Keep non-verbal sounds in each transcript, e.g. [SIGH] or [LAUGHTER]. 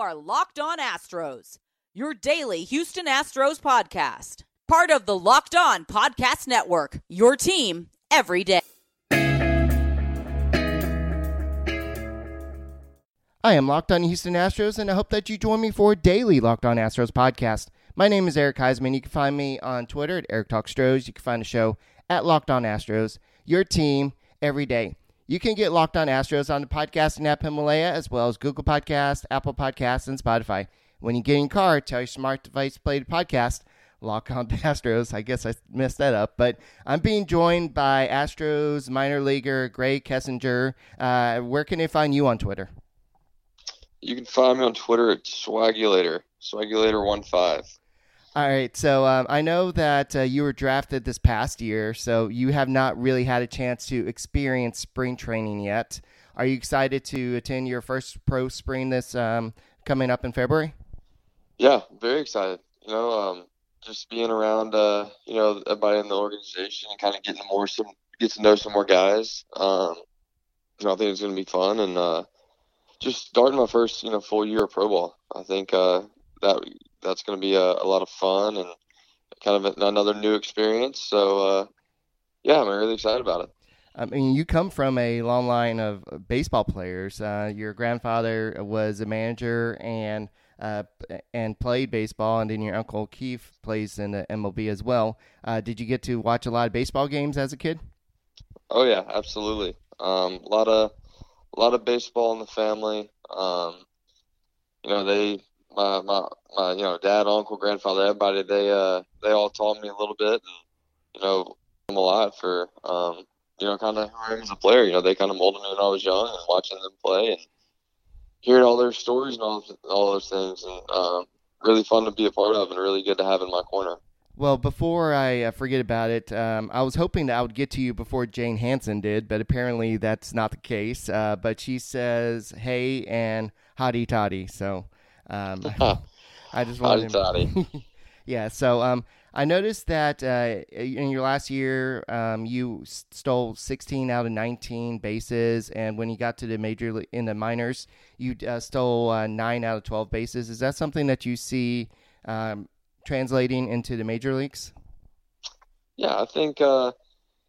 are Locked On Astros, your daily Houston Astros podcast. Part of the Locked On Podcast Network, your team every day. I am Locked On Houston Astros, and I hope that you join me for a daily Locked On Astros podcast. My name is Eric Heisman. You can find me on Twitter at Eric Talk Stros. You can find the show at Locked On Astros, your team every day. You can get Locked On Astros on the podcasting app Himalaya, as well as Google Podcast, Apple Podcasts, and Spotify. When you get in your car, tell your smart device play the podcast. Lock on [LAUGHS] Astros. I guess I messed that up, but I'm being joined by Astros minor leaguer Grae Kessinger. Uh, where can they find you on Twitter? You can find me on Twitter at Swagulator, Swagulator15. All right, so um, I know that uh, you were drafted this past year, so you have not really had a chance to experience spring training yet. Are you excited to attend your first pro spring this um, coming up in February? Yeah, very excited. You know, um, just being around, uh, you know, everybody in the organization and kind of getting more some get to know some more guys. Um, you know, I think it's going to be fun and uh, just starting my first, you know, full year of pro ball. I think uh, that that's going to be a, a, lot of fun and kind of another new experience. So, uh, yeah, I'm really excited about it. I mean, you come from a long line of baseball players. Uh, your grandfather was a manager and uh, and played baseball, and then your uncle Keith plays in the MLB as well. Uh, did you get to watch a lot of baseball games as a kid? Oh yeah, absolutely. Um, a lot of a lot of baseball in the family. Um, you know, they my my my you know dad, uncle, grandfather, everybody they uh they all taught me a little bit, and you know I'm a lot for um you know kind of who I am as a player. You know they kind of molded me when I was young, and watching them play and hearing all their stories and all all those things, and um, really fun to be a part of, and really good to have in my corner. Well, before I uh, forget about it, um, I was hoping that I would get to you before Jane Hanson did, but apparently that's not the case. Uh, but she says hey and hotty toddy, so um, [LAUGHS] [LAUGHS] I just wanted to. [LAUGHS] yeah. So um, I noticed that uh, in your last year, um, you stole 16 out of 19 bases, and when you got to the major in the minors, you uh, stole uh, nine out of 12 bases. Is that something that you see um, translating into the major leagues? Yeah, I think uh,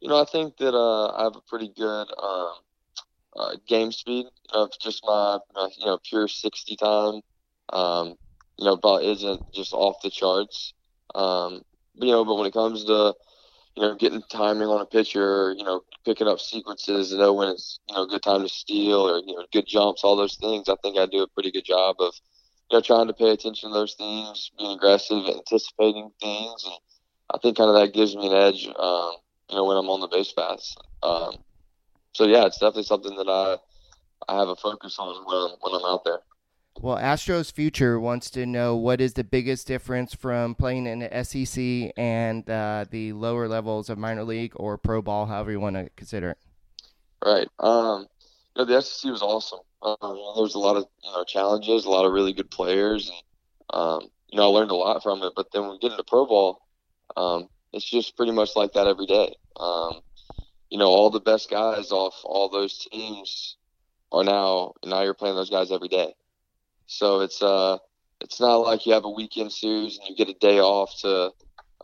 you know I think that uh, I have a pretty good um, uh, game speed of just my you know pure 60 time um, you know, but isn't just off the charts. Um, but, you know, but when it comes to, you know, getting timing on a pitcher, you know, picking up sequences, you know, when it's, you know, good time to steal or, you know, good jumps, all those things, I think I do a pretty good job of, you know, trying to pay attention to those things, being aggressive, anticipating things. And I think kind of that gives me an edge, um, you know, when I'm on the base paths. Um, so yeah, it's definitely something that I, I have a focus on when when I'm out there. Well, Astros Future wants to know what is the biggest difference from playing in the SEC and uh, the lower levels of minor league or pro ball, however you want to consider it. Right. Um, you know, the SEC was awesome. Um, there was a lot of you know challenges, a lot of really good players, and um, you know I learned a lot from it. But then when we get into pro ball, um, it's just pretty much like that every day. Um, you know, all the best guys off all those teams are now now you're playing those guys every day. So it's uh it's not like you have a weekend series and you get a day off to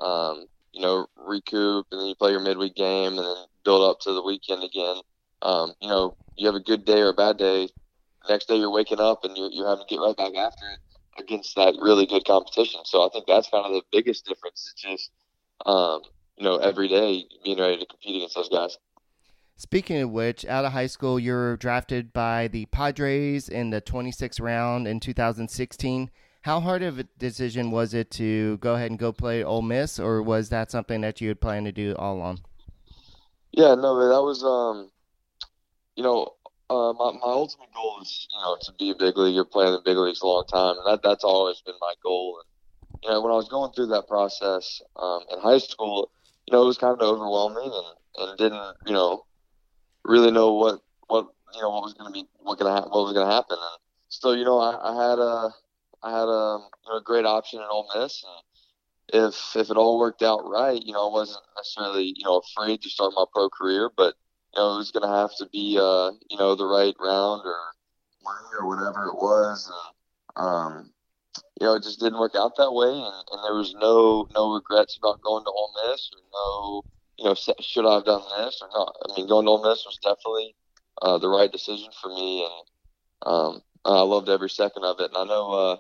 um, you know recoup and then you play your midweek game and then build up to the weekend again. Um, you know you have a good day or a bad day. next day you're waking up and you're, you're having to get right back after it against that really good competition. So I think that's kind of the biggest difference. It's just um, you know every day being ready to compete against those guys. Speaking of which, out of high school, you were drafted by the Padres in the 26th round in 2016. How hard of a decision was it to go ahead and go play Ole Miss, or was that something that you had planned to do all along? Yeah, no, that was, um, you know, uh, my, my ultimate goal is, you know, to be a big leaguer, play in the big leagues a long time, and that that's always been my goal. And you know, when I was going through that process um, in high school, you know, it was kind of overwhelming and, and didn't, you know, really know what what you know what was going to be what gonna ha- what was going to happen. And so you know, I, I had a I had a, you know, a great option in Ole Miss, and if if it all worked out right, you know, I wasn't necessarily you know afraid to start my pro career, but you know, it was going to have to be uh, you know the right round or or whatever it was. And, um, you know, it just didn't work out that way, and, and there was no no regrets about going to Ole Miss or no, you know, should I have done this or not. I mean, going to Ole Miss was definitely uh, the right decision for me, and um, I loved every second of it. And I know uh,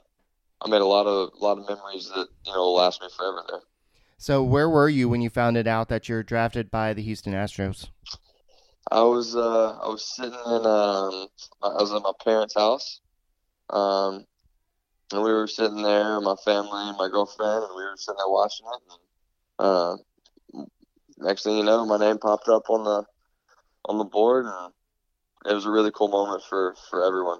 I made a lot of a lot of memories that you know will last me forever there. So, where were you when you found it out that you're drafted by the Houston Astros? I was uh, I was sitting in um, I was at my parents' house, um, and we were sitting there, my family, and my girlfriend, and we were sitting there watching it. And, uh, next thing you know, my name popped up on the on the board, and it was a really cool moment for for everyone.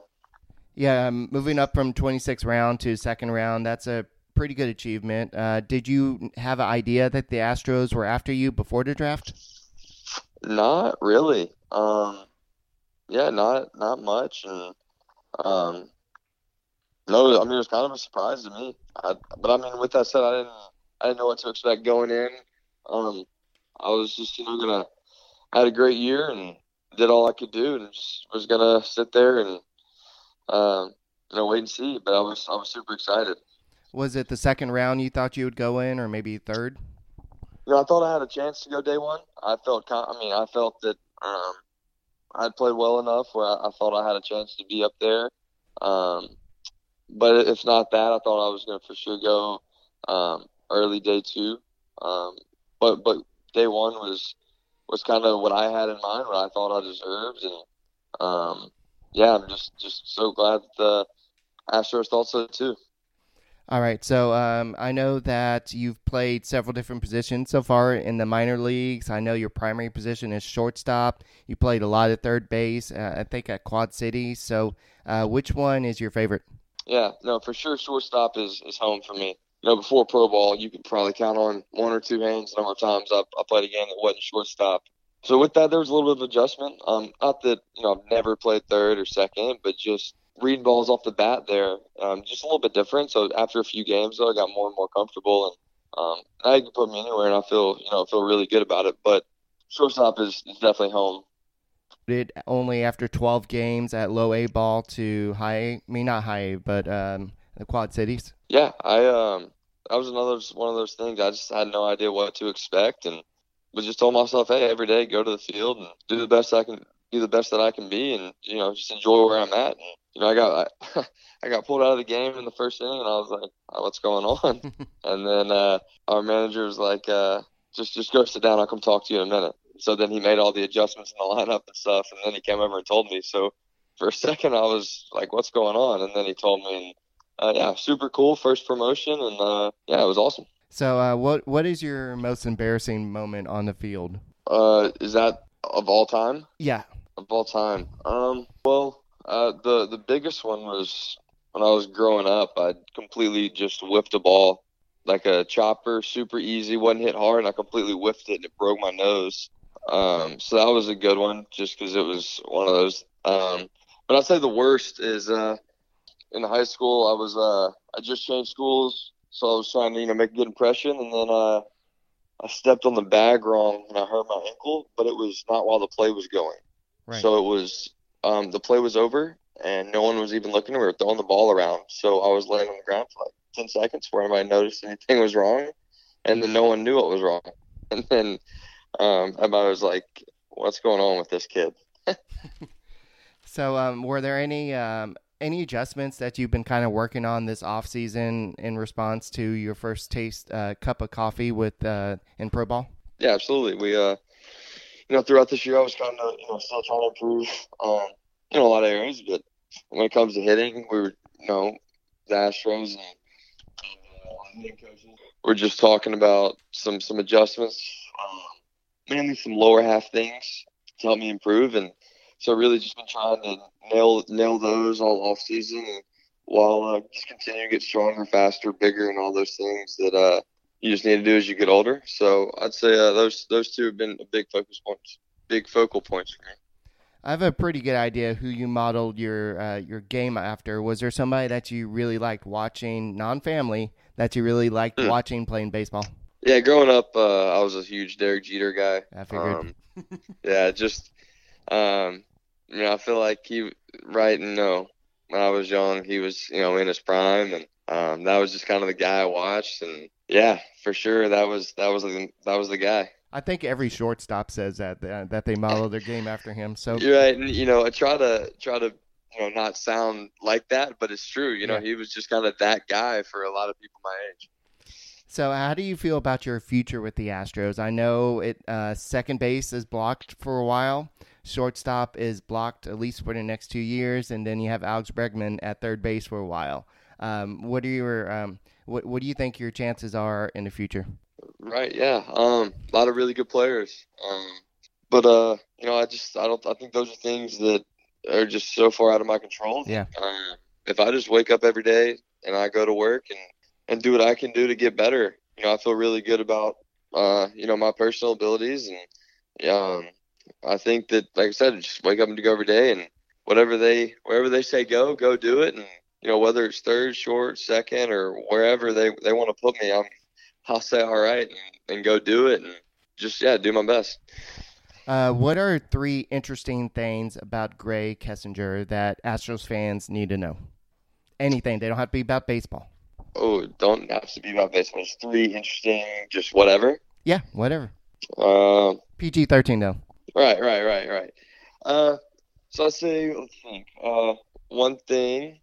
Yeah, um, moving up from 26th round to second round, that's a pretty good achievement. Uh, did you have an idea that the Astros were after you before the draft? Not really. Um, yeah, not not much, and um, no, I mean it was kind of a surprise to me. I, but I mean, with that said, I didn't I didn't know what to expect going in. Um, I was just you know gonna I had a great year and did all I could do, and just was gonna sit there and um, you know wait and see. But I was I was super excited. Was it the second round you thought you would go in, or maybe third? You know, I thought I had a chance to go day one. I felt, I mean, I felt that um, I'd played well enough where I, I, thought I had a chance to be up there. Um, but if not that, I thought I was going to for sure go um, early day two. Um, but but day one was was kind of what I had in mind, what I thought I deserved, and um, yeah, I'm just just so glad that the Astros thought so too. All right, so um, I know that you've played several different positions so far in the minor leagues. I know your primary position is shortstop. You played a lot at third base, uh, I think at Quad City. So, uh, which one is your favorite? Yeah, no, for sure, shortstop is, is home for me. You know, before pro ball, you could probably count on one or two hands the number of times I, I played a game that wasn't shortstop. So with that, there was a little bit of adjustment. Um, not that you know I've never played third or second, but just reading balls off the bat there, um, just a little bit different. So after a few games, though, I got more and more comfortable, and um, you can put me anywhere, and I feel you know I feel really good about it. But shortstop is, is definitely home did only after 12 games at low A ball to high A, I mean not high A, but um, the Quad Cities. Yeah, I um that was another one of those things. I just had no idea what to expect, and was just told myself, hey, every day go to the field and do the best I can, do the best that I can be, and you know just enjoy where I'm at. And, you know, I got I, [LAUGHS] I got pulled out of the game in the first inning, and I was like, oh, what's going on? [LAUGHS] and then uh, our manager was like, uh, just just go sit down. I'll come talk to you in a minute so then he made all the adjustments in the lineup and stuff, and then he came over and told me. So for a second, I was like, "What's going on?" And then he told me, and, uh, "Yeah, super cool, first promotion, and uh, yeah, it was awesome." So, uh, what what is your most embarrassing moment on the field? Uh, is that of all time? Yeah, of all time. Um, well, uh, the the biggest one was when I was growing up. I completely just whipped a ball like a chopper, super easy, wasn't hit hard, and I completely whiffed it and it broke my nose. Um, so that was a good one, just because it was one of those. Um, but I'd say the worst is uh, in high school. I was uh, I just changed schools, so I was trying to you know make a good impression, and then uh, I stepped on the bag wrong and I hurt my ankle, but it was not while the play was going. Right. So it was um, the play was over and no one was even looking. We were throwing the ball around, so I was laying on the ground for like ten seconds before anybody noticed anything was wrong, and then no one knew what was wrong. [LAUGHS] And then um, I was like, "What's going on with this kid?" [LAUGHS] so, um, were there any um, any adjustments that you've been kind of working on this off season in response to your first taste uh, cup of coffee with uh, in pro ball? Yeah, absolutely. We, uh, you know, throughout this year, I was kind of you know still trying to improve, um, in a lot of areas, but when it comes to hitting, we were you know the Astros and, uh. We're just talking about some some adjustments. Um, mainly some lower half things to help me improve. And so really just been trying to nail nail those all off season while uh, just continue to get stronger, faster, bigger, and all those things that uh, you just need to do as you get older. So I'd say uh, those those two have been a big focus points, big focal points for me. I have a pretty good idea who you modeled your uh, your game after. Was there somebody that you really liked watching, non-family, that you really liked mm. watching playing baseball? Yeah, growing up, uh, I was a huge Derek Jeter guy. I figured. Um, yeah, just um, you know, I feel like he right and no. when I was young, he was you know in his prime, and um, that was just kind of the guy I watched, and yeah, for sure that was that was the, that was the guy. I think every shortstop says that that they model their game after him. So You're right, and you know I try to try to you know not sound like that, but it's true. You know Yeah. he was just kind of that guy for a lot of people my age. So, how do you feel about your future with the Astros? I know it. Uh, second base is blocked for a while. Shortstop is blocked at least for the next two years, and then you have Alex Bregman at third base for a while. Um, what are your um, what What do you think your chances are in the future? Right, yeah. Um, a lot of really good players. Um, but uh, you know, I just I don't I think those are things that are just so far out of my control. Yeah. Um, if I just wake up every day and I go to work and and do what I can do to get better, you know, I feel really good about uh, you know, my personal abilities and um, I think that like I said, just wake up and go every day and whatever they wherever they say go, go do it and you know, whether it's third, short, second, or wherever they, they want to put me, I'm I'll say all right and, and go do it and just yeah, do my best. Uh, what are three interesting things about Grae Kessinger that Astros fans need to know? Anything. They don't have to be about baseball. Oh, don't have to be about baseball. It's three interesting, just whatever. Yeah, whatever. Uh, PG thirteen though. right, right, right, right. Uh, so I say, let's think. Uh, one thing.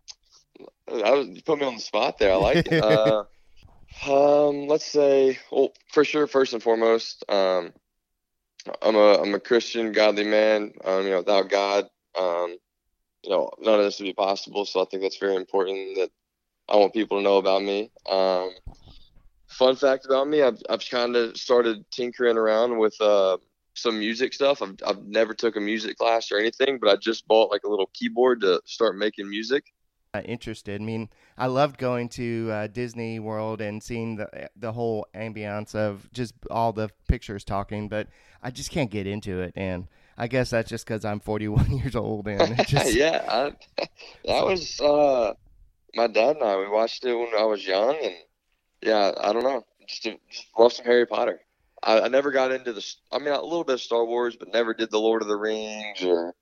I was you put me on the spot there. I like it. Uh, [LAUGHS] um, let's say, well, for sure, first and foremost, um, I'm a I'm a Christian, godly man. Um, you know, without God, um, you know, none of this would be possible. So I think that's very important that I want people to know about me. Um, fun fact about me, I've I've kind of started tinkering around with uh some music stuff. I've I've never took a music class or anything, but I just bought like a little keyboard to start making music. uh, interested. I mean, I loved going to uh, Disney World and seeing the the whole ambiance of just all the pictures talking, but I just can't get into it. And I guess that's just because I'm 41 [LAUGHS] years old and [LAUGHS] just yeah, I, [LAUGHS] that was uh, my dad and I. We watched it when I was young, and yeah, I don't know, just, just love some Harry Potter. I, I never got into the. I mean, a little bit of Star Wars, but never did the Lord of the Rings or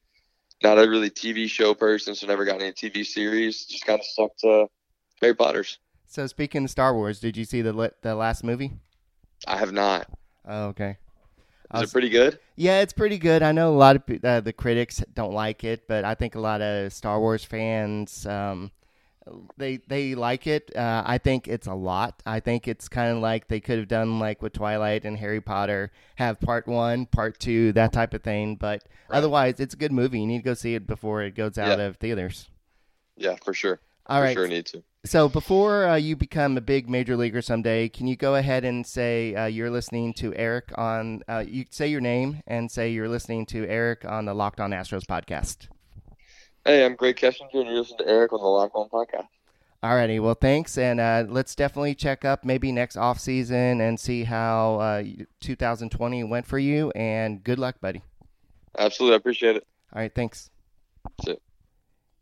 not a really TV show person, so never got any TV series. Just kind of stuck to Harry Potter's. So speaking of Star Wars, did you see the the last movie? I have not. Oh, okay. Is was- it pretty good? Yeah, it's pretty good. I know a lot of uh, the critics don't like it, but I think a lot of Star Wars fans um, they they like it. Uh, I think it's a lot. I think it's kind of like they could have done like with Twilight and Harry Potter, have part one, part two, that type of thing. But Right. otherwise, it's a good movie. You need to go see it before it goes out Yeah. of theaters. Yeah, for sure. All for right. sure need to. So before uh, you become a big major leaguer someday, can you go ahead and say uh, you're listening to Eric on? Uh, you say your name and say you're listening to Eric on the Locked On Astros podcast. Hey, I'm Grae Kessinger, and you're listening to Eric on the Lock On Podcast. Alrighty, well, thanks, and uh, let's definitely check up maybe next off season and see how uh, 2020 went for you. And good luck, buddy. Absolutely, I appreciate it. All right, thanks. That's it.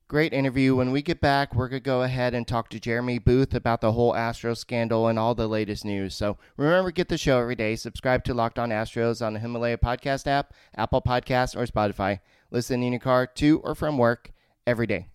Great interview. When we get back, we're going to go ahead and talk to Jeremy Booth about the whole Astros scandal and all the latest news. So remember, get the show every day. Subscribe to Locked On Astros on the Himalaya Podcast app, Apple Podcasts, or Spotify. Listen in your car to or from work every day.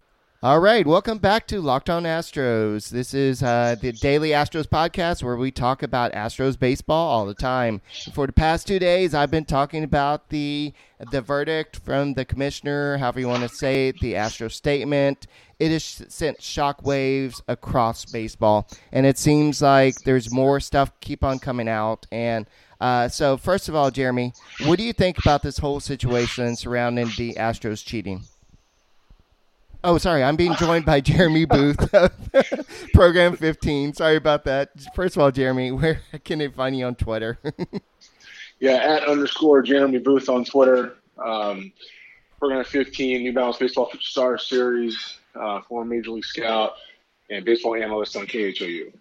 All right, welcome back to Locked On Astros. This is uh, the Daily Astros podcast where we talk about Astros baseball all the time. For the past two days, I've been talking about the the verdict from the commissioner, however you want to say it, the Astros statement. It has sent shockwaves across baseball, and it seems like there's more stuff keep on coming out. And uh, so, first of all, Jeremy, what do you think about this whole situation surrounding the Astros cheating? Oh, sorry. I'm being joined by Jeremy Booth, [LAUGHS] Program 15. Sorry about that. First of all, Jeremy, where can they find you on Twitter? [LAUGHS] Yeah, at underscore Jeremy Booth on Twitter. Um, program 15, New Balance Baseball Future Star Series, uh, former Major League Scout, and baseball analyst on KHOU.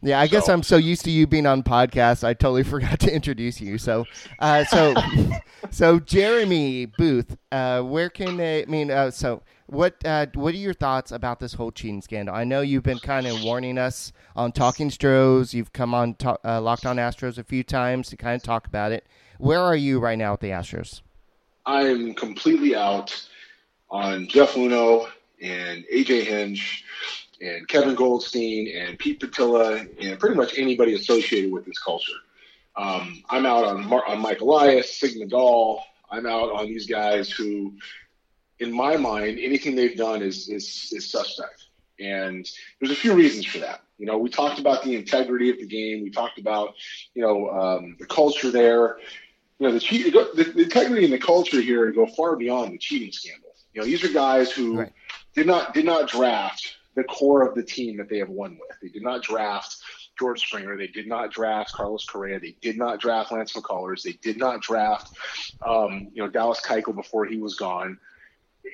Yeah, I guess I'm so used to you being on podcasts, I totally [LAUGHS] forgot to introduce you. So, uh, so, [LAUGHS] so Jeremy Booth, uh, where can they? I mean, uh, so what? Uh, what are your thoughts about this whole cheating scandal? I know you've been kind of warning us on Talking Stros. You've come on to, uh, Locked On Astros a few times to kind of talk about it. Where are you right now with the Astros? I am completely out on Jeff Luhnow and AJ Hinch and Kevin Goldstein and Pete Putila and pretty much anybody associated with this culture. Um, I'm out on, Mar- on Mike Elias, Sig Mejdal. I'm out on these guys who, in my mind, anything they've done is, is, is suspect. And there's a few reasons for that. You know, we talked about the integrity of the game. We talked about, you know, um, the culture there. You know, the, cheat, the, the integrity and the culture here go far beyond the cheating scandal. You know, these are guys who right. did not did not draft the core of the team that they have won with. They did not draft George Springer. They did not draft Carlos Correa. They did not draft Lance McCullers. They did not draft, um, you know, Dallas Keuchel before he was gone,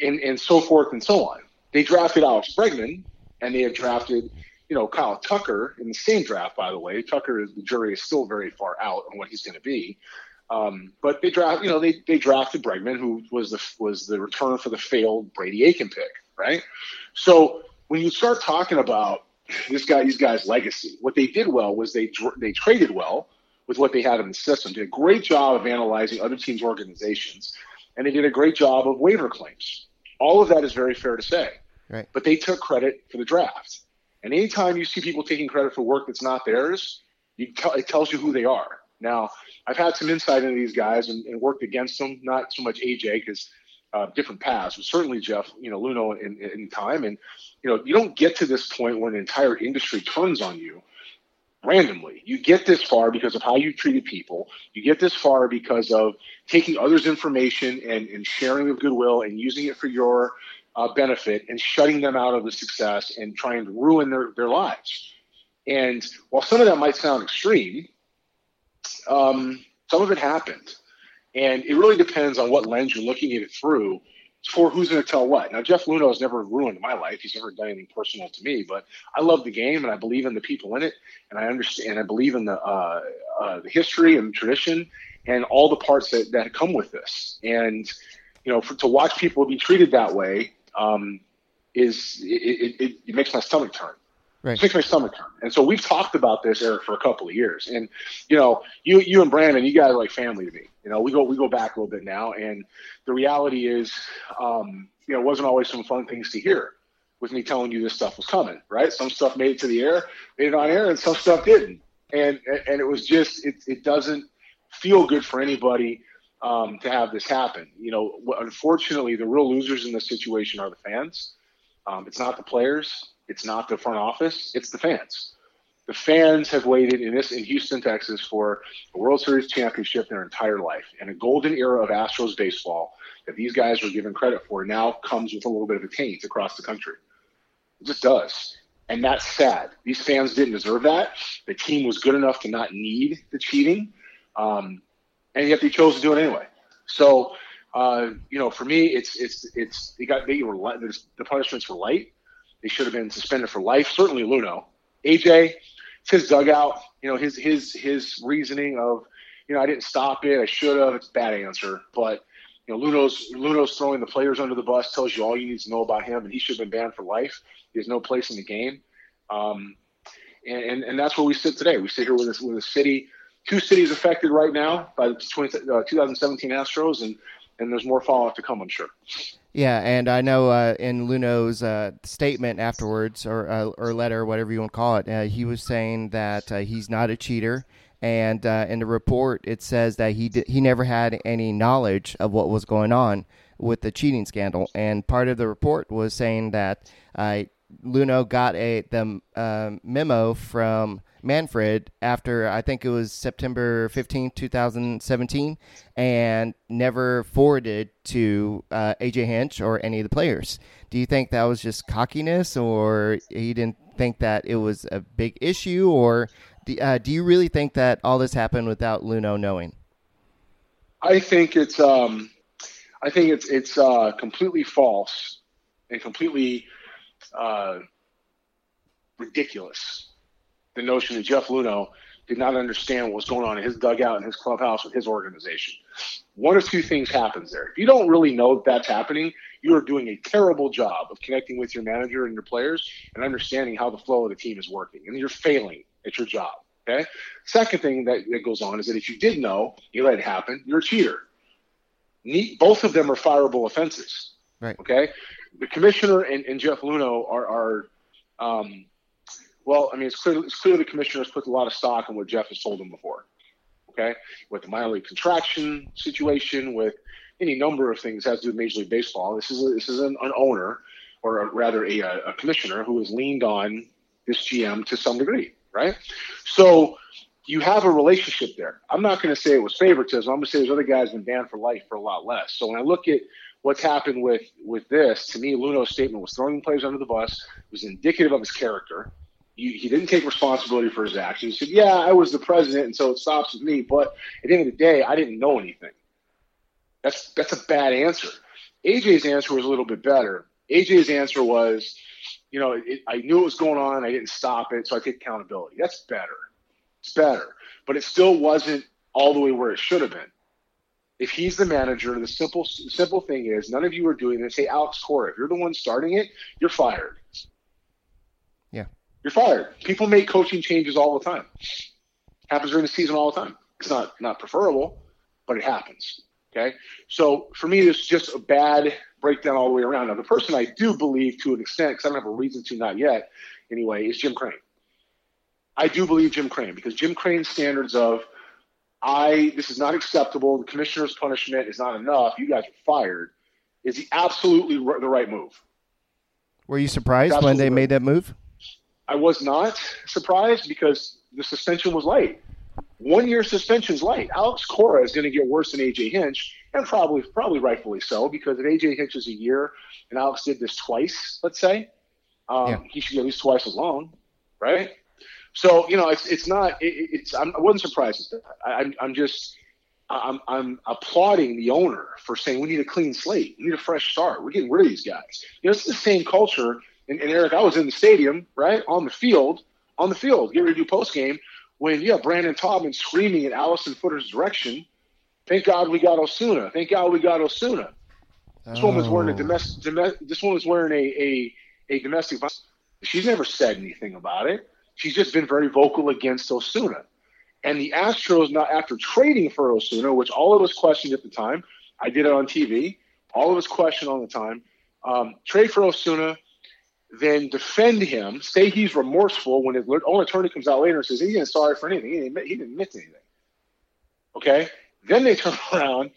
and and so forth and so on. They drafted Alex Bregman, and they have drafted, you know, Kyle Tucker in the same draft. By the way, Tucker is the jury is still very far out on what he's going to be. Um, but they draft, you know, they, they drafted Bregman, who was the was the return for the failed Brady Aiken pick, right? So when you start talking about this guy, these guys' legacy, what they did well was they they traded well with what they had in the system. Did a great job of analyzing other teams' organizations, and they did a great job of waiver claims. All of that is very fair to say. Right. But they took credit for the draft. And anytime you see people taking credit for work that's not theirs, you it tells you who they are. Now, I've had some insight into these guys and, and worked against them. Not so much AJ because uh, different paths, but certainly Jeff, you know, Luhnow in, in time. And you know, you don't get to this point when an entire industry turns on you randomly. You get this far because of how you treated people. You get this far because of taking others' information and, and sharing of goodwill and using it for your uh, benefit and shutting them out of the success and trying to ruin their, their lives. And while some of that might sound extreme, um, some of it happened. And it really depends on what lens you're looking at it through for who's going to tell what. Now, Jeff Luhnow has never ruined my life. He's never done anything personal to me, but I love the game and I believe in the people in it. And I understand, I believe in the, uh, uh, the history and tradition and all the parts that, that come with this. And, you know, for, to watch people be treated that way um, is, it, it, it makes my stomach turn. Right. It makes my stomach turn. And so we've talked about this, Eric, for a couple of years. And you know, you you and Brandon, you guys are like family to me. You know, we go we go back a little bit now, and the reality is, um, you know, it wasn't always some fun things to hear with me telling you this stuff was coming. Right? Some stuff made it to the air, made it on air, and some stuff didn't. And and it was just it it doesn't feel good for anybody um, to have this happen. You know, unfortunately, the real losers in this situation are the fans. Um, it's not the players. It's not the front office. It's the fans. The fans have waited in this in Houston, Texas, for a World Series championship their entire life, and a golden era of Astros baseball that these guys were given credit for now comes with a little bit of a taint across the country. It just does. And that's sad. These fans didn't deserve that. The team was good enough to not need the cheating, um, and yet they chose to do it anyway. So, uh, you know, for me, it's it's it's they got they were the punishments were light. They should have been suspended for life. Certainly Luhnow. AJ, it's his dugout. You know, his his his reasoning of, you know, I didn't stop it. I should have. It's a bad answer. But you know, Luhnow's Luhnow's throwing the players under the bus tells you all you need to know about him, and he should have been banned for life. He has no place in the game. Um, and, and, and that's where we sit today. We sit here with this with a city, two cities affected right now by the 20, uh, 2017 Astros, and and there's more fallout to come, I'm sure. Yeah, and I know uh, in Luhnow's uh, statement afterwards, or uh, or letter, whatever you want to call it, uh, he was saying that uh, he's not a cheater, and uh, in the report it says that he he never had any knowledge of what was going on with the cheating scandal, and part of the report was saying that Luhnow got a the memo from Manfred after I think it was September 15, 2017, and never forwarded to uh, AJ Hinch or any of the players. Do you think that was just cockiness, or he didn't think that it was a big issue, or do, uh, do you really think that all this happened without Luhnow knowing? I think it's um, I think it's it's uh, completely false and completely uh, ridiculous the notion that Jeff Luhnow did not understand what was going on in his dugout and his clubhouse with his organization. One of two things happens there. If you don't really know that that's happening, you are doing a terrible job of connecting with your manager and your players and understanding how the flow of the team is working. And you're failing at your job. Okay. Second thing that, that goes on is that if you did know, you let it happen, you're a cheater. both of them are fireable offenses. Right. Okay. the commissioner and, and Jeff Luhnow are, are um, well, I mean, it's clear, it's clear the commissioner has put a lot of stock in what Jeff has told him before. Okay, with the minor league contraction situation, with any number of things that has to do with Major League Baseball. This is a, this is an, an owner, or a, rather a, a commissioner, who has leaned on this GM to some degree, right? So you have a relationship there. I'm not going to say it was favoritism. I'm going to say there's other guys been banned for life for a lot less. So when I look at what's happened with with this, to me, Luhnow's statement was throwing players under the bus. It was indicative of his character. He, didn't take responsibility for his actions. He said, "Yeah, I was the president, and so it stops with me." But at the end of the day, I didn't know anything. That's that's a bad answer. AJ's answer was a little bit better. AJ's answer was, you know, it, I knew it was going on. I didn't stop it, so I take accountability. That's better. It's better, but it still wasn't all the way where it should have been. If he's the manager, the simple simple thing is none of you are doing this. Hey, Alex Cora, if you're the one starting it, you're fired. You're fired. People make coaching changes all the time. Happens during the season all the time. It's not not preferable, but it happens. Okay, so for me, this is just a bad breakdown all the way around. Now, the person I do believe to an extent, because I don't have a reason to, not yet, anyway, is Jim Crane. I do believe Jim Crane because Jim Crane's standards of I this is not acceptable. The commissioner's punishment is not enough. You guys are fired. Is the absolutely r- the right move? Were you surprised when they made that move? I was not surprised because the suspension was light. One year suspension is light. Alex Cora is going to get worse than AJ Hinch, and probably probably rightfully so because if AJ Hinch is a year and Alex did this twice, let's say, um, yeah. he should get at least twice as long, right? So you know, it's it's not. It, it's I'm, I wasn't surprised. I, am I'm just I'm I'm applauding the owner for saying we need a clean slate. We need a fresh start. We're getting rid of these guys. You know, it's the same culture. And, and Eric, I was in the stadium, right on the field, on the field, getting ready to do post game when yeah, Brandon Taubman screaming in Alyson Footer's direction. Thank God we got Osuna. Thank God we got Osuna. This oh. woman's wearing a domestic. Dom- this woman's wearing a a, a domestic. She's never said anything about it she's just been very vocal against Osuna. And the Astros, not after trading for Osuna, which all of us questioned at the time, I did it on TV. All of us questioned all the time. Um, trade for Osuna, then defend him, say he's remorseful when his own attorney comes out later and says he didn't sorry for anything. He didn't, admit, he didn't admit to anything. Okay? Then they [LAUGHS] turn around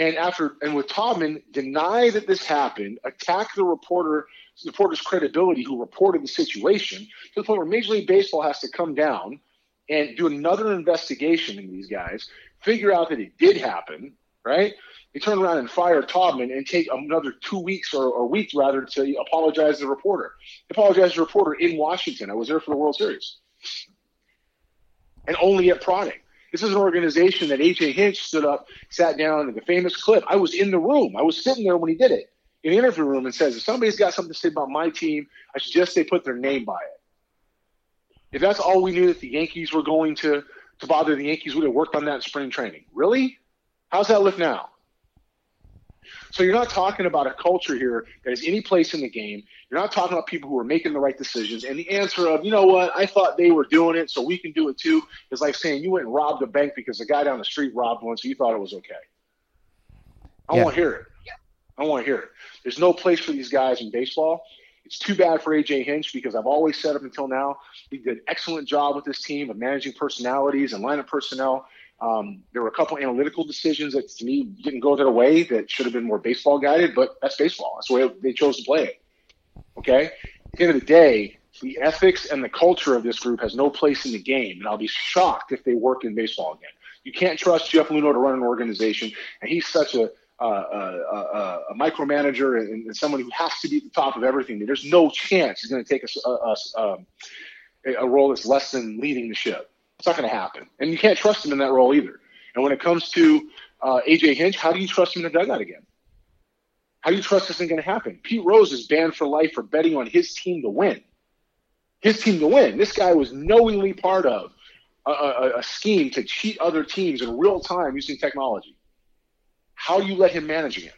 and after and with Taubman deny that this happened, attack the reporter the reporter's credibility who reported the situation to the point where Major League Baseball has to come down and do another investigation in these guys, figure out that it did happen, right? They turn around and fire Taubman and take another two weeks or, or weeks rather to apologize to the reporter. Apologize to the reporter in Washington. I was there for the World Series. And only at prodding. This is an organization that AJ Hinch stood up, sat down in the famous clip. I was in the room. I was sitting there when he did it in the interview room and says, if somebody's got something to say about my team, I suggest they put their name by it. If that's all we knew that the Yankees were going to to bother the Yankees, would have worked on that in spring training. Really? How's that look now? So you're not talking about a culture here that is any place in the game. You're not talking about people who are making the right decisions. And the answer of, you know what, I thought they were doing it, so we can do it too, is like saying you went and robbed a bank because the guy down the street robbed one, so you thought it was okay. I yeah. want to hear it. I want to hear it. There's no place for these guys in baseball. It's too bad for AJ Hinch because I've always said up until now he did an excellent job with this team of managing personalities and lineup personnel. Um, there were a couple analytical decisions that to me didn't go their way that should have been more baseball guided, but that's baseball. That's the way they chose to play it. Okay. At the end of the day, the ethics and the culture of this group has no place in the game, and I'll be shocked if they work in baseball again. You can't trust Jeff Luhnow to run an organization, and he's such a uh, a, a, micromanager and, and, someone who has to be at the top of everything. There's no chance he's going to take a, um, a, role that's less than leading the ship. It's not going to happen, and you can't trust him in that role either. And when it comes to uh, AJ Hinch, how do you trust him in the dugout again? How do you trust this isn't going to happen? Pete Rose is banned for life for betting on his team to win. His team to win. This guy was knowingly part of a, a, a scheme to cheat other teams in real time using technology. How do you let him manage again?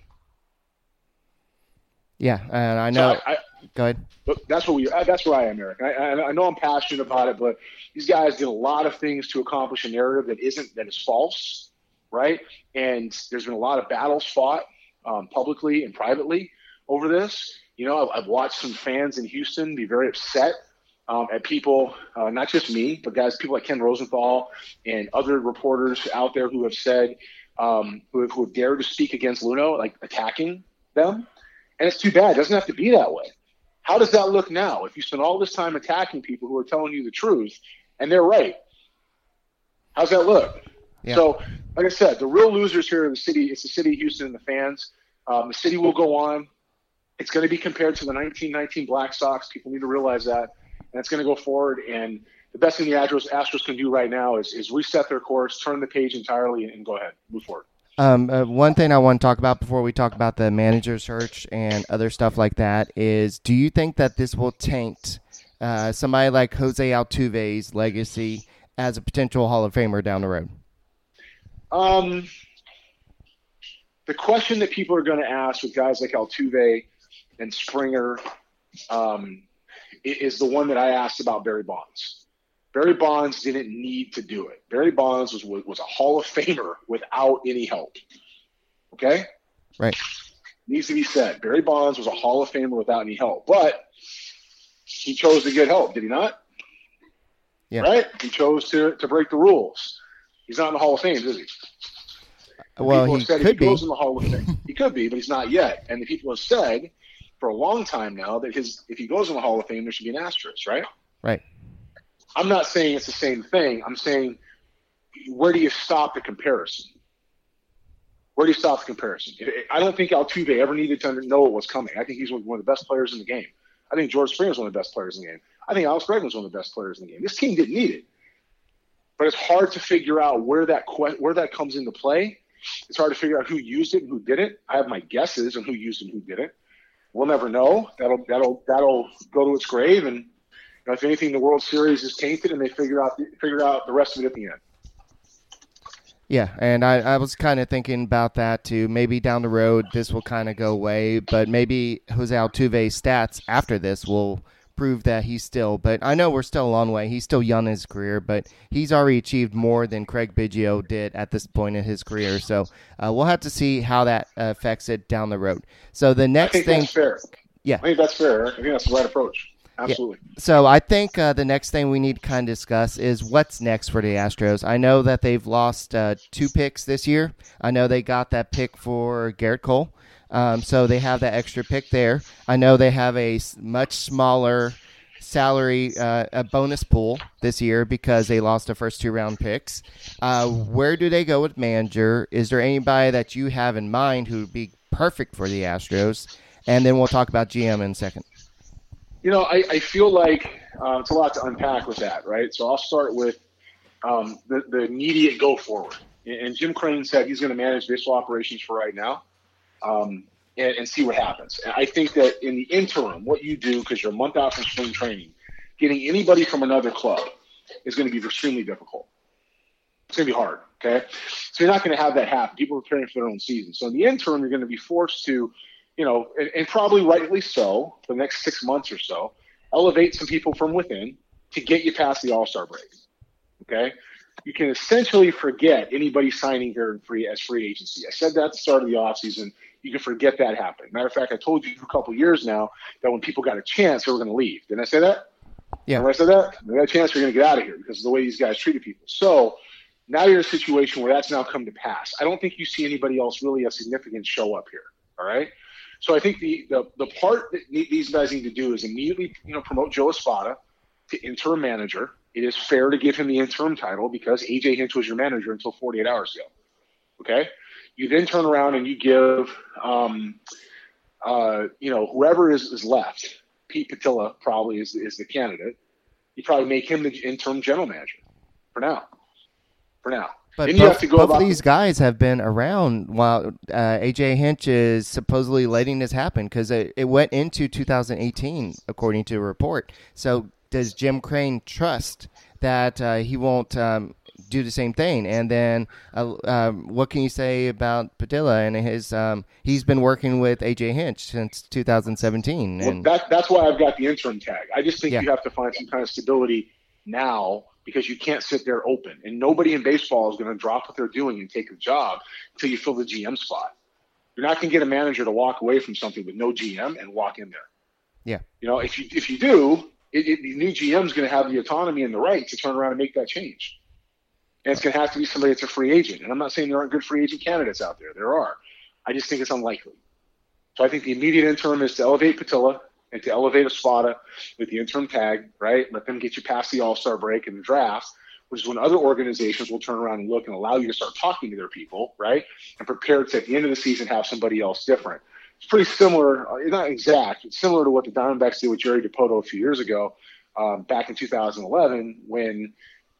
Yeah, and I know. So I, I, go ahead. But that's what we. That's where I am, Eric. I, I, know I'm passionate about it, but these guys did a lot of things to accomplish a narrative that isn't that is false, right? And there's been a lot of battles fought um, publicly and privately over this. You know, I've, I've watched some fans in Houston be very upset um, at people, uh, not just me, but guys, people like Ken Rosenthal and other reporters out there who have said, um, who, have, who have dared to speak against Luhnow, like attacking them. And it's too bad. It doesn't have to be that way. How does that look now? If you spend all this time attacking people who are telling you the truth and they're right, how's that look? Yeah. So, like I said, the real losers here are the city. It's the city of Houston and the fans. Um, the city will go on. It's going to be compared to the 1919 Black Sox. People need to realize that, and it's going to go forward. And the best thing the Astros, Astros can do right now is, is reset their course, turn the page entirely, and go ahead, move forward. Um, uh, one thing I want to talk about before we talk about the manager search and other stuff like that is, do you think that this will taint uh, somebody like Jose Altuve's legacy as a potential Hall of Famer down the road? Um, the question that people are going to ask with guys like Altuve and Springer um, is the one that I asked about Barry Bonds. Barry Bonds didn't need to do it. Barry Bonds was was a Hall of Famer without any help. Okay, right. Needs to be said. Barry Bonds was a Hall of Famer without any help, but he chose to get help. Did he not? Yeah. Right. He chose to to break the rules. He's not in the Hall of Fame, is he? well, he could he be. Goes in the Hall of Fame. he could be, but he's not yet. And the people have said for a long time now that his if he goes in the Hall of Fame, there should be an asterisk, right? Right. I'm not saying it's the same thing. I'm saying where do you stop the comparison? Where do you stop the comparison? I don't think Altuve ever needed to know what was coming. I think he's one of the best players in the game. I think George Springer is one of the best players in the game. I think Alex Bregman is one of the best players in the game. This team didn't need it, but it's hard to figure out where that que- where that comes into play. It's hard to figure out who used it and who didn't. I have my guesses on who used it and who didn't. We'll never know. That'll that'll that'll go to its grave and know, if anything, the World Series is tainted, and they figure out figure out the rest of it at the end. Yeah, and I, I was kind of thinking about that too. Maybe down the road this will kind of go away, but maybe Jose Altuve's stats after this will prove that he's still. But I know we're still a long way. He's still young in his career, but he's already achieved more than Craig Biggio did at this point in his career. So uh, we'll have to see how that affects it down the road. So the next thing, fair. Yeah, I think that's fair. I think that's the right approach. Absolutely. Yeah. So I think uh, the next thing we need to kind of discuss is what's next for the Astros. I know that they've lost uh, two picks this year. I know they got that pick for Gerrit Cole, um, so they have that extra pick there. I know they have a much smaller salary uh, a bonus pool this year because they lost the first two round picks. Uh, where do they go with manager? Is there anybody that you have in mind who would be perfect for the Astros? And then we'll talk about GM in a second. You know, I, I feel like uh, it's a lot to unpack with that, right? So I'll start with um, the, the immediate go forward. And Jim Crane said he's going to manage baseball operations for right now um, and, and, see what happens. And I think that in the interim, what you do, because you're a month out from spring training, getting anybody from another club is going to be extremely difficult. It's going to be hard, okay? So you're not going to have that happen. People are preparing for their own season. So in the interim, you're going to be forced to – you know, and, and probably rightly so, for the next six months or so, elevate some people from within to get you past the All Star break. Okay, you can essentially forget anybody signing here in free as free agency. I said that at the start of the offseason. You can forget that happened. Matter of fact, I told you a couple years now that when people got a chance, they were going to leave. Didn't I say that? Yeah. When I said that, they got a chance, they're going to get out of here because of the way these guys treated people. So now you're in a situation where that's now come to pass. I don't think you see anybody else really a significant show up here. All right. So I think the, the, the part that these guys need to do is immediately, you know, promote Joe Espada to interim manager. It is fair to give him the interim title because AJ Hinch was your manager until 48 hours ago. Okay. You then turn around and you give, um, uh, you know, whoever is, is left, Pete Putila probably is, is the candidate. You probably make him the interim general manager for now. For now. But then both, both of these guys have been around while uh, AJ Hinch is supposedly letting this happen because it, it, went into 2018, according to a report. So does Jim Crane trust that uh, he won't um, do the same thing? And then uh, um, what can you say about Putila and his? Um, he's been working with AJ Hinch since 2017. Well, that, that's why I've got the interim tag. I just think yeah. you have to find some kind of stability now because you can't sit there open. And nobody in baseball is going to drop what they're doing and take a job until you fill the GM spot. You're not going to get a manager to walk away from something with no GM and walk in there. Yeah. You know, if you if you do, it, it, the new GM is going to have the autonomy and the right to turn around and make that change. And it's going to have to be somebody that's a free agent. And I'm not saying there aren't good free agent candidates out there. There are. I just think it's unlikely. So I think the immediate interim is to elevate Putila and to elevate a Espada with the interim tag, right? Let them get you past the All Star break and the draft, which is when other organizations will turn around and look and allow you to start talking to their people, right? And prepare to at the end of the season have somebody else different. It's pretty similar, uh, not exact, it's similar to what the Diamondbacks did with Jerry Dipoto a few years ago, um, back in 2011, when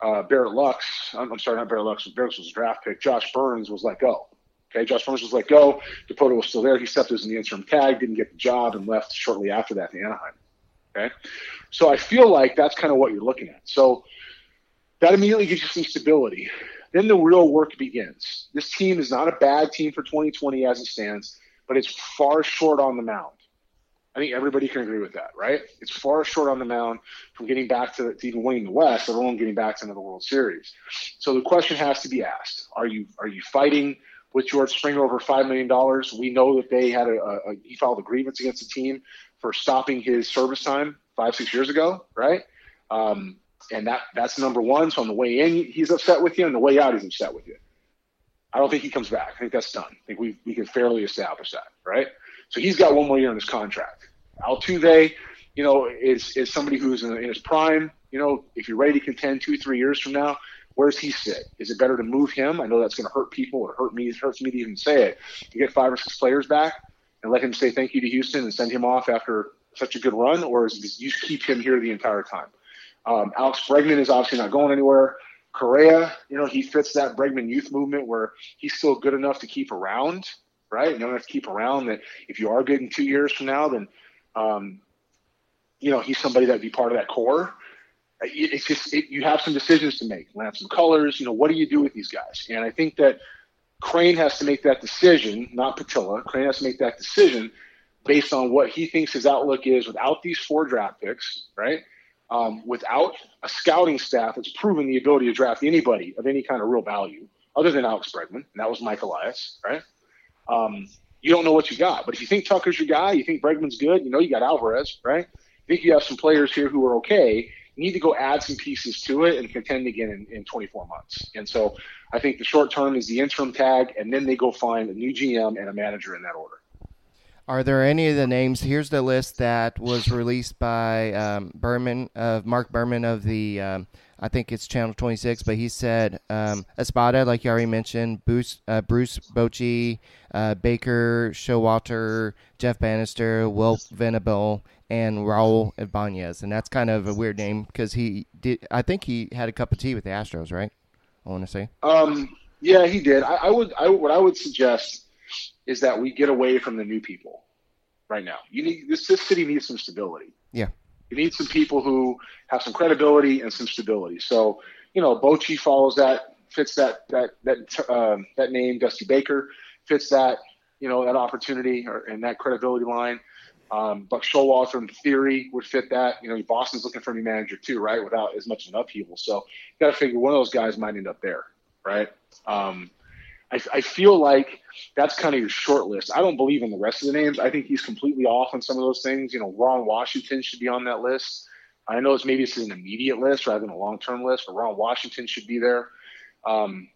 uh, Barret Loux, I'm, I'm sorry, not Barret Loux, Barret Loux was a draft pick. Josh Byrnes was let go. Okay, Josh Byrnes was let go. Dipoto was still there. He stepped as an interim tag, didn't get the job, and left shortly after that to Anaheim. Okay, so I feel like that's kind of what you're looking at. So that immediately gives you some stability. Then the real work begins. This team is not a bad team for 2020 as it stands, but it's far short on the mound. I think everybody can agree with that, right? It's far short on the mound from getting back to, to even winning the West, let alone getting back to another World Series. So the question has to be asked: Are you are you fighting? With George Springer over $5 million. We know that they had a, a, he filed a grievance against the team for stopping his service time five, six years ago, right? Um, and that that's number one. So on the way in, he's upset with you. On the way out, he's upset with you. I don't think he comes back. I think that's done. I think we, we can fairly establish that, right? So he's got one more year in his contract. Altuve, you know, is, is somebody who's in, in his prime. You know, if you're ready to contend two, three years from now, Where's he sit? Is it better to move him? I know that's going to hurt people or hurt me. It hurts me to even say it. You get five or six players back and let him say thank you to Houston and send him off after such a good run, or is it, you keep him here the entire time? Um, Alex Bregman is obviously not going anywhere. Correa, you know, he fits that Bregman youth movement where he's still good enough to keep around, right? You don't have to keep around that if you are good in two years from now, then, um, you know, he's somebody that'd be part of that core it's just it, you have some decisions to make. You have some colors. You know, what do you do with these guys? And I think that Crane has to make that decision, not Putila. Crane has to make that decision based on what he thinks his outlook is without these four draft picks, right? Um, without a scouting staff that's proven the ability to draft anybody of any kind of real value, other than Alex Bregman, and that was Mike Elias, right? Um, you don't know what you got. But if you think Tucker's your guy, you think Bregman's good, you know you got Alvarez, right? You think you have some players here who are okay need to go add some pieces to it and contend again in, in 24 months. And so I think the short term is the interim tag, and then they go find a new GM and a manager in that order. Are there any of the names? Here's the list that was released by um, Berman of Mark Berman of the um, I think it's Channel 26, but he said um, Espada, like you already mentioned, Bruce, uh, Bruce Bochy, uh, Baker, Showalter, Jeff Banister, Will Venable, and Raul Ibanez, and that's kind of a weird name because he did. I think he had a cup of tea with the Astros, right? I want to say. Um, yeah, he did. I, I would. I, what I would suggest is that we get away from the new people right now. You need this. This city needs some stability. Yeah. You need some people who have some credibility and some stability. So, you know, Bochy follows that, fits that that that um, that name. Dusty Baker fits that, you know, that opportunity or and that credibility line. Um, Buck Showalter, in theory, would fit that. You know, Boston's looking for a new manager too, right? Without as much of an upheaval. So you got to figure one of those guys might end up there, right? Um, I, I, feel like that's kind of your short list. I don't believe in the rest of the names. I think he's completely off on some of those things. You know, Ron Washington should be on that list. I know it's maybe it's an immediate list rather than a long term list, but Ron Washington should be there. Um,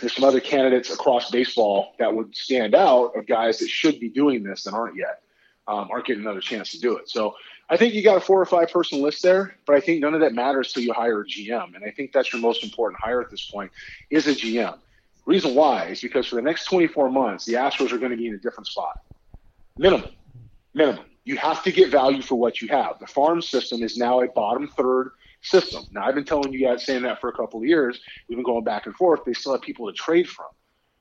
there's some other candidates across baseball that would stand out of guys that should be doing this and aren't yet um, aren't getting another chance to do it. So I think you got a four or five person list there, but I think none of that matters till you hire a GM. And I think that's your most important hire at this point is a GM. Reason why is because for the next 24 months, the Astros are going to be in a different spot. Minimum. Minimum. You have to get value for what you have. The farm system is now a bottom third system. Now, I've been telling you guys saying that for a couple of years. We've been going back and forth. They still have people to trade from.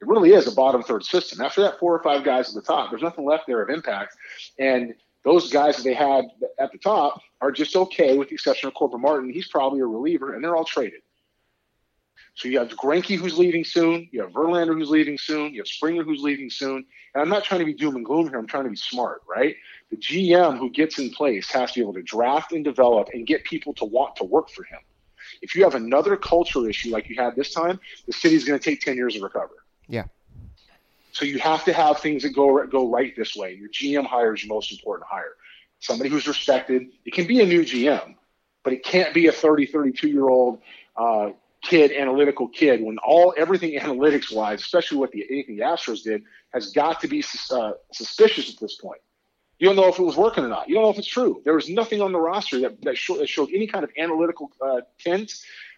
It really is a bottom third system. After that four or five guys at the top, there's nothing left there of impact. And those guys that they had at the top are just okay, with the exception of Corbin Martin. He's probably a reliever, and they're all traded. So you have Greinke who's leaving soon. You have Verlander who's leaving soon. You have Springer who's leaving soon. And I'm not trying to be doom and gloom here. I'm trying to be smart, right? The GM who gets in place has to be able to draft and develop and get people to want to work for him. If you have another culture issue like you had this time, the city's going to take 10 years to recover. Yeah. So you have to have things that go go right this way. Your GM hire is your most important hire. somebody who's respected. It can be a new GM, but it can't be a 30, 32 year old uh, kid, analytical kid, when all everything [LAUGHS] analytics wise, especially what the anything the Astros did, has got to be uh, suspicious at this point. You don't know if it was working or not. You don't know if it's true. There was nothing on the roster that, that, show, that showed any kind of analytical uh, tint,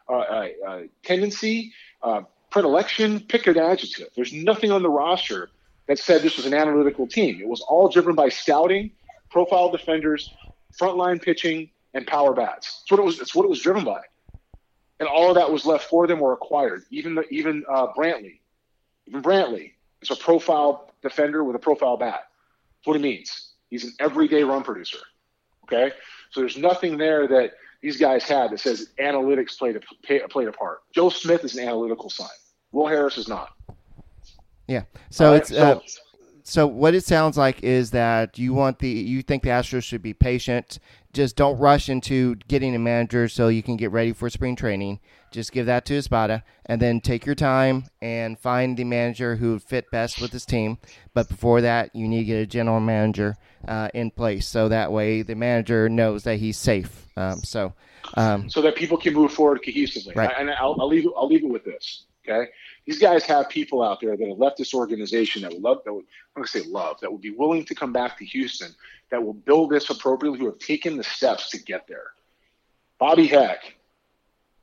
uh, uh, uh tendency, uh, predilection, pick an adjective. There's nothing on the roster that said this was an analytical team. It was all driven by scouting, profile defenders, frontline pitching, and power bats. That's what it was. That's what it was driven by and all of that was left for them or acquired. Even the, even uh, Brantley, even Brantley is a profile defender with a profile bat. That's what he means. He's an everyday run producer. Okay, so there's nothing there that these guys had that says analytics played a played a part. Joe Smith is an analytical sign. Will Harris is not. Yeah. So right? it's uh, so what it sounds like is that you want the you think the Astros should be patient. Just don't rush into getting a manager so you can get ready for spring training. Just give that to Espada and then take your time and find the manager who would fit best with his team. But before that, you need to get a general manager uh, in place so that way the manager knows that he's safe. Um, so, um, so that people can move forward cohesively. Right. And I'll, I'll leave I'll leave it with this. Okay, these guys have people out there that have left this organization that would love, that would, I'm going to say love, that would be willing to come back to Houston, that will build this appropriately, who have taken the steps to get there. Bobby Heck,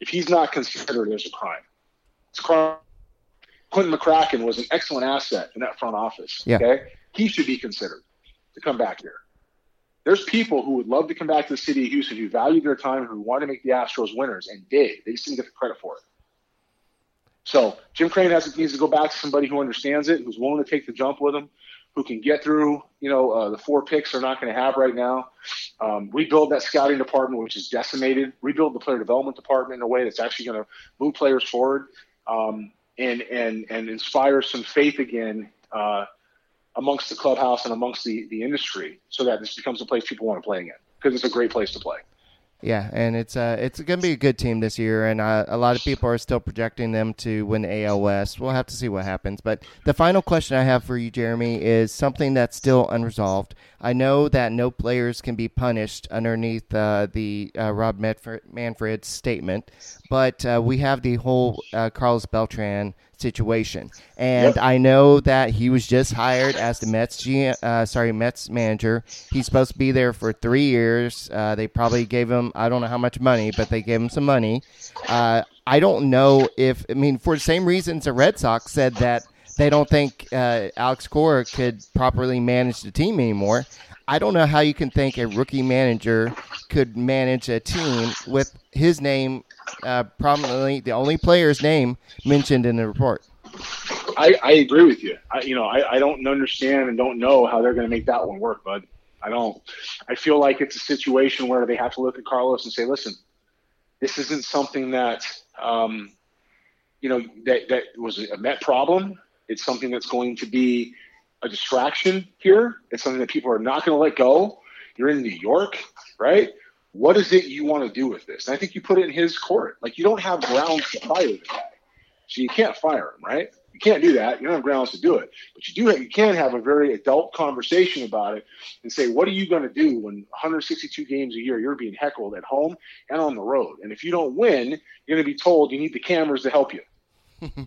if he's not considered, there's a crime. It's a crime. Quinton McCracken was an excellent asset in that front office. Yeah. Okay, he should be considered to come back here. There's people who would love to come back to the city of Houston who value their time, who want to make the Astros winners, and did. They just didn't get the credit for it. So Jim Crane has needs to go back to somebody who understands it, who's willing to take the jump with him, who can get through. You know, uh, the four picks they're not going to have right now. Um, rebuild that scouting department, which is decimated. Rebuild the player development department in a way that's actually going to move players forward, um, and and and inspire some faith again. Uh, amongst the clubhouse and amongst the, the industry so that this becomes a place people want to play again because it's a great place to play. Yeah, and it's uh, it's going to be a good team this year, and uh, a lot of people are still projecting them to win AL West. We'll have to see what happens. But the final question I have for you, Jeremy, is something that's still unresolved. I know that no players can be punished underneath uh, the uh, Rob Manfred statement, but uh, we have the whole uh, Carlos Beltran situation. And yep. I know that he was just hired as the Mets GM, uh, sorry Mets manager. He's supposed to be there for three years. Uh, they probably gave him I don't know how much money, but they gave him some money. Uh, I don't know if I mean for the same reasons the Red Sox said that they don't think uh, Alex Cora could properly manage the team anymore. I don't know how you can think a rookie manager could manage a team with his name uh, prominently, the only player's name mentioned in the report. I, I agree with you. I, you know, I, I don't understand and don't know how they're going to make that one work, bud. I don't. I feel like it's a situation where they have to look at Carlos and say, listen, this isn't something that, um, you know, that, that was a Met problem. It's something that's going to be a distraction here. It's something that people are not going to let go. You're in New York, right? What is it you want to do with this? And I think you put it in his court. Like you don't have grounds to fire the guy, so you can't fire him, right? You can't do that. You don't have grounds to do it, but you do. Have, you can have a very adult conversation about it and say, what are you going to do when 162 games a year you're being heckled at home and on the road? And if you don't win, you're going to be told you need the cameras to help you. [LAUGHS]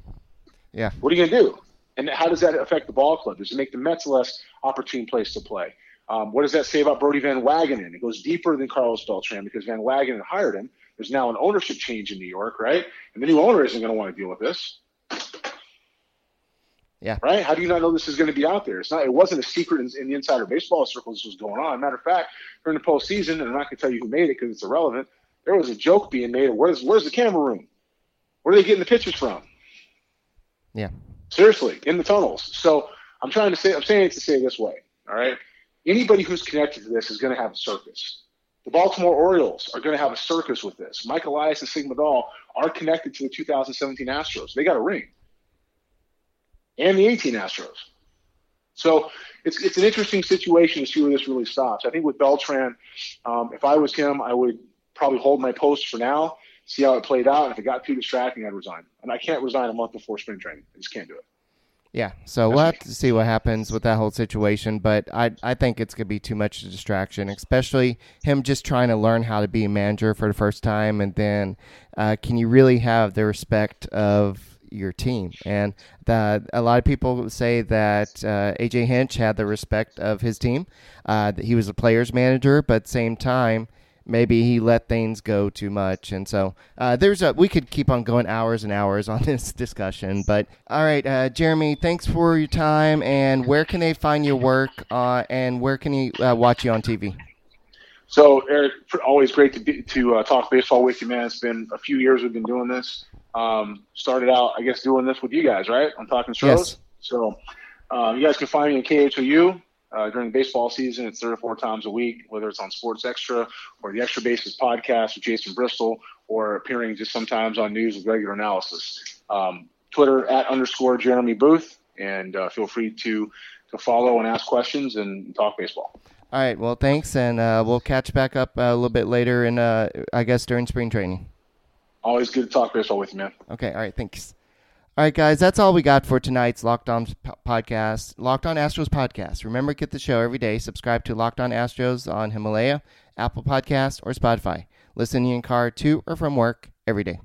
yeah. What are you going to do? And how does that affect the ball club? Does it make the Mets a less opportune place to play? Um, what does that say about Brodie Van Wagenen? It goes deeper than Carlos Beltran because Van Wagenen hired him. There's now an ownership change in New York, right? And the new owner isn't going to want to deal with this. Yeah. Right? How do you not know this is going to be out there? It's not. It wasn't a secret in, in the insider baseball circles. This was going on. Matter of fact, during the postseason, and I'm not going to tell you who made it because it's irrelevant. There was a joke being made. Of where's Where's the camera room? Where are they getting the pictures from? Yeah. Seriously, in the tunnels. So I'm trying to say. I'm saying it to say this way. All right anybody who's connected to this is going to have a circus. The Baltimore Orioles are going to have a circus with this. Mike Elias and Sig Mejdal are connected to the 2017 Astros. They got a ring. And the 18 Astros. So it's, it's an interesting situation to see where this really stops. I think with Beltran, um, if I was him, I would probably hold my post for now, see how it played out. If it got too distracting, I'd resign. And I can't resign a month before spring training. I just can't do it. Yeah, so we'll have to see what happens with that whole situation, but I I think it's gonna be too much of a distraction, especially him just trying to learn how to be a manager for the first time, and then uh, can you really have the respect of your team? And the, a lot of people say that uh, AJ Hinch had the respect of his team, uh, that he was a players manager, but same time maybe he let things go too much. And so uh, there's a we could keep on going hours and hours on [LAUGHS] this discussion but all right uh, jeremy thanks for your time and where can they find your work uh, and where can he uh, watch you on tv so eric always great to, be, to uh, talk baseball with you man. It's been a few years we've been doing this. Um, started out i guess doing this with you guys right? I'm talking shows yes. so uh, you guys can find me in khou uh, during baseball season. It's three or four times a week, whether it's on Sports Extra or the Extra Bases podcast with Jason Bristol, or appearing just sometimes on news with regular analysis. Um, Twitter at underscore Jeremy Booth, and uh, feel free to to follow and ask questions and talk baseball. All right. Well, thanks, and uh, we'll catch back up a little bit later, in uh, I guess during spring training. Always good to talk baseball with you, man. Okay. All right. Thanks. All right, guys, that's all we got for tonight's Locked On podcast, Locked On Astros podcast. Remember, get the show every day. Subscribe to Locked On Astros on Himalaya, Apple Podcast, or Spotify. Listen in car to or from work every day.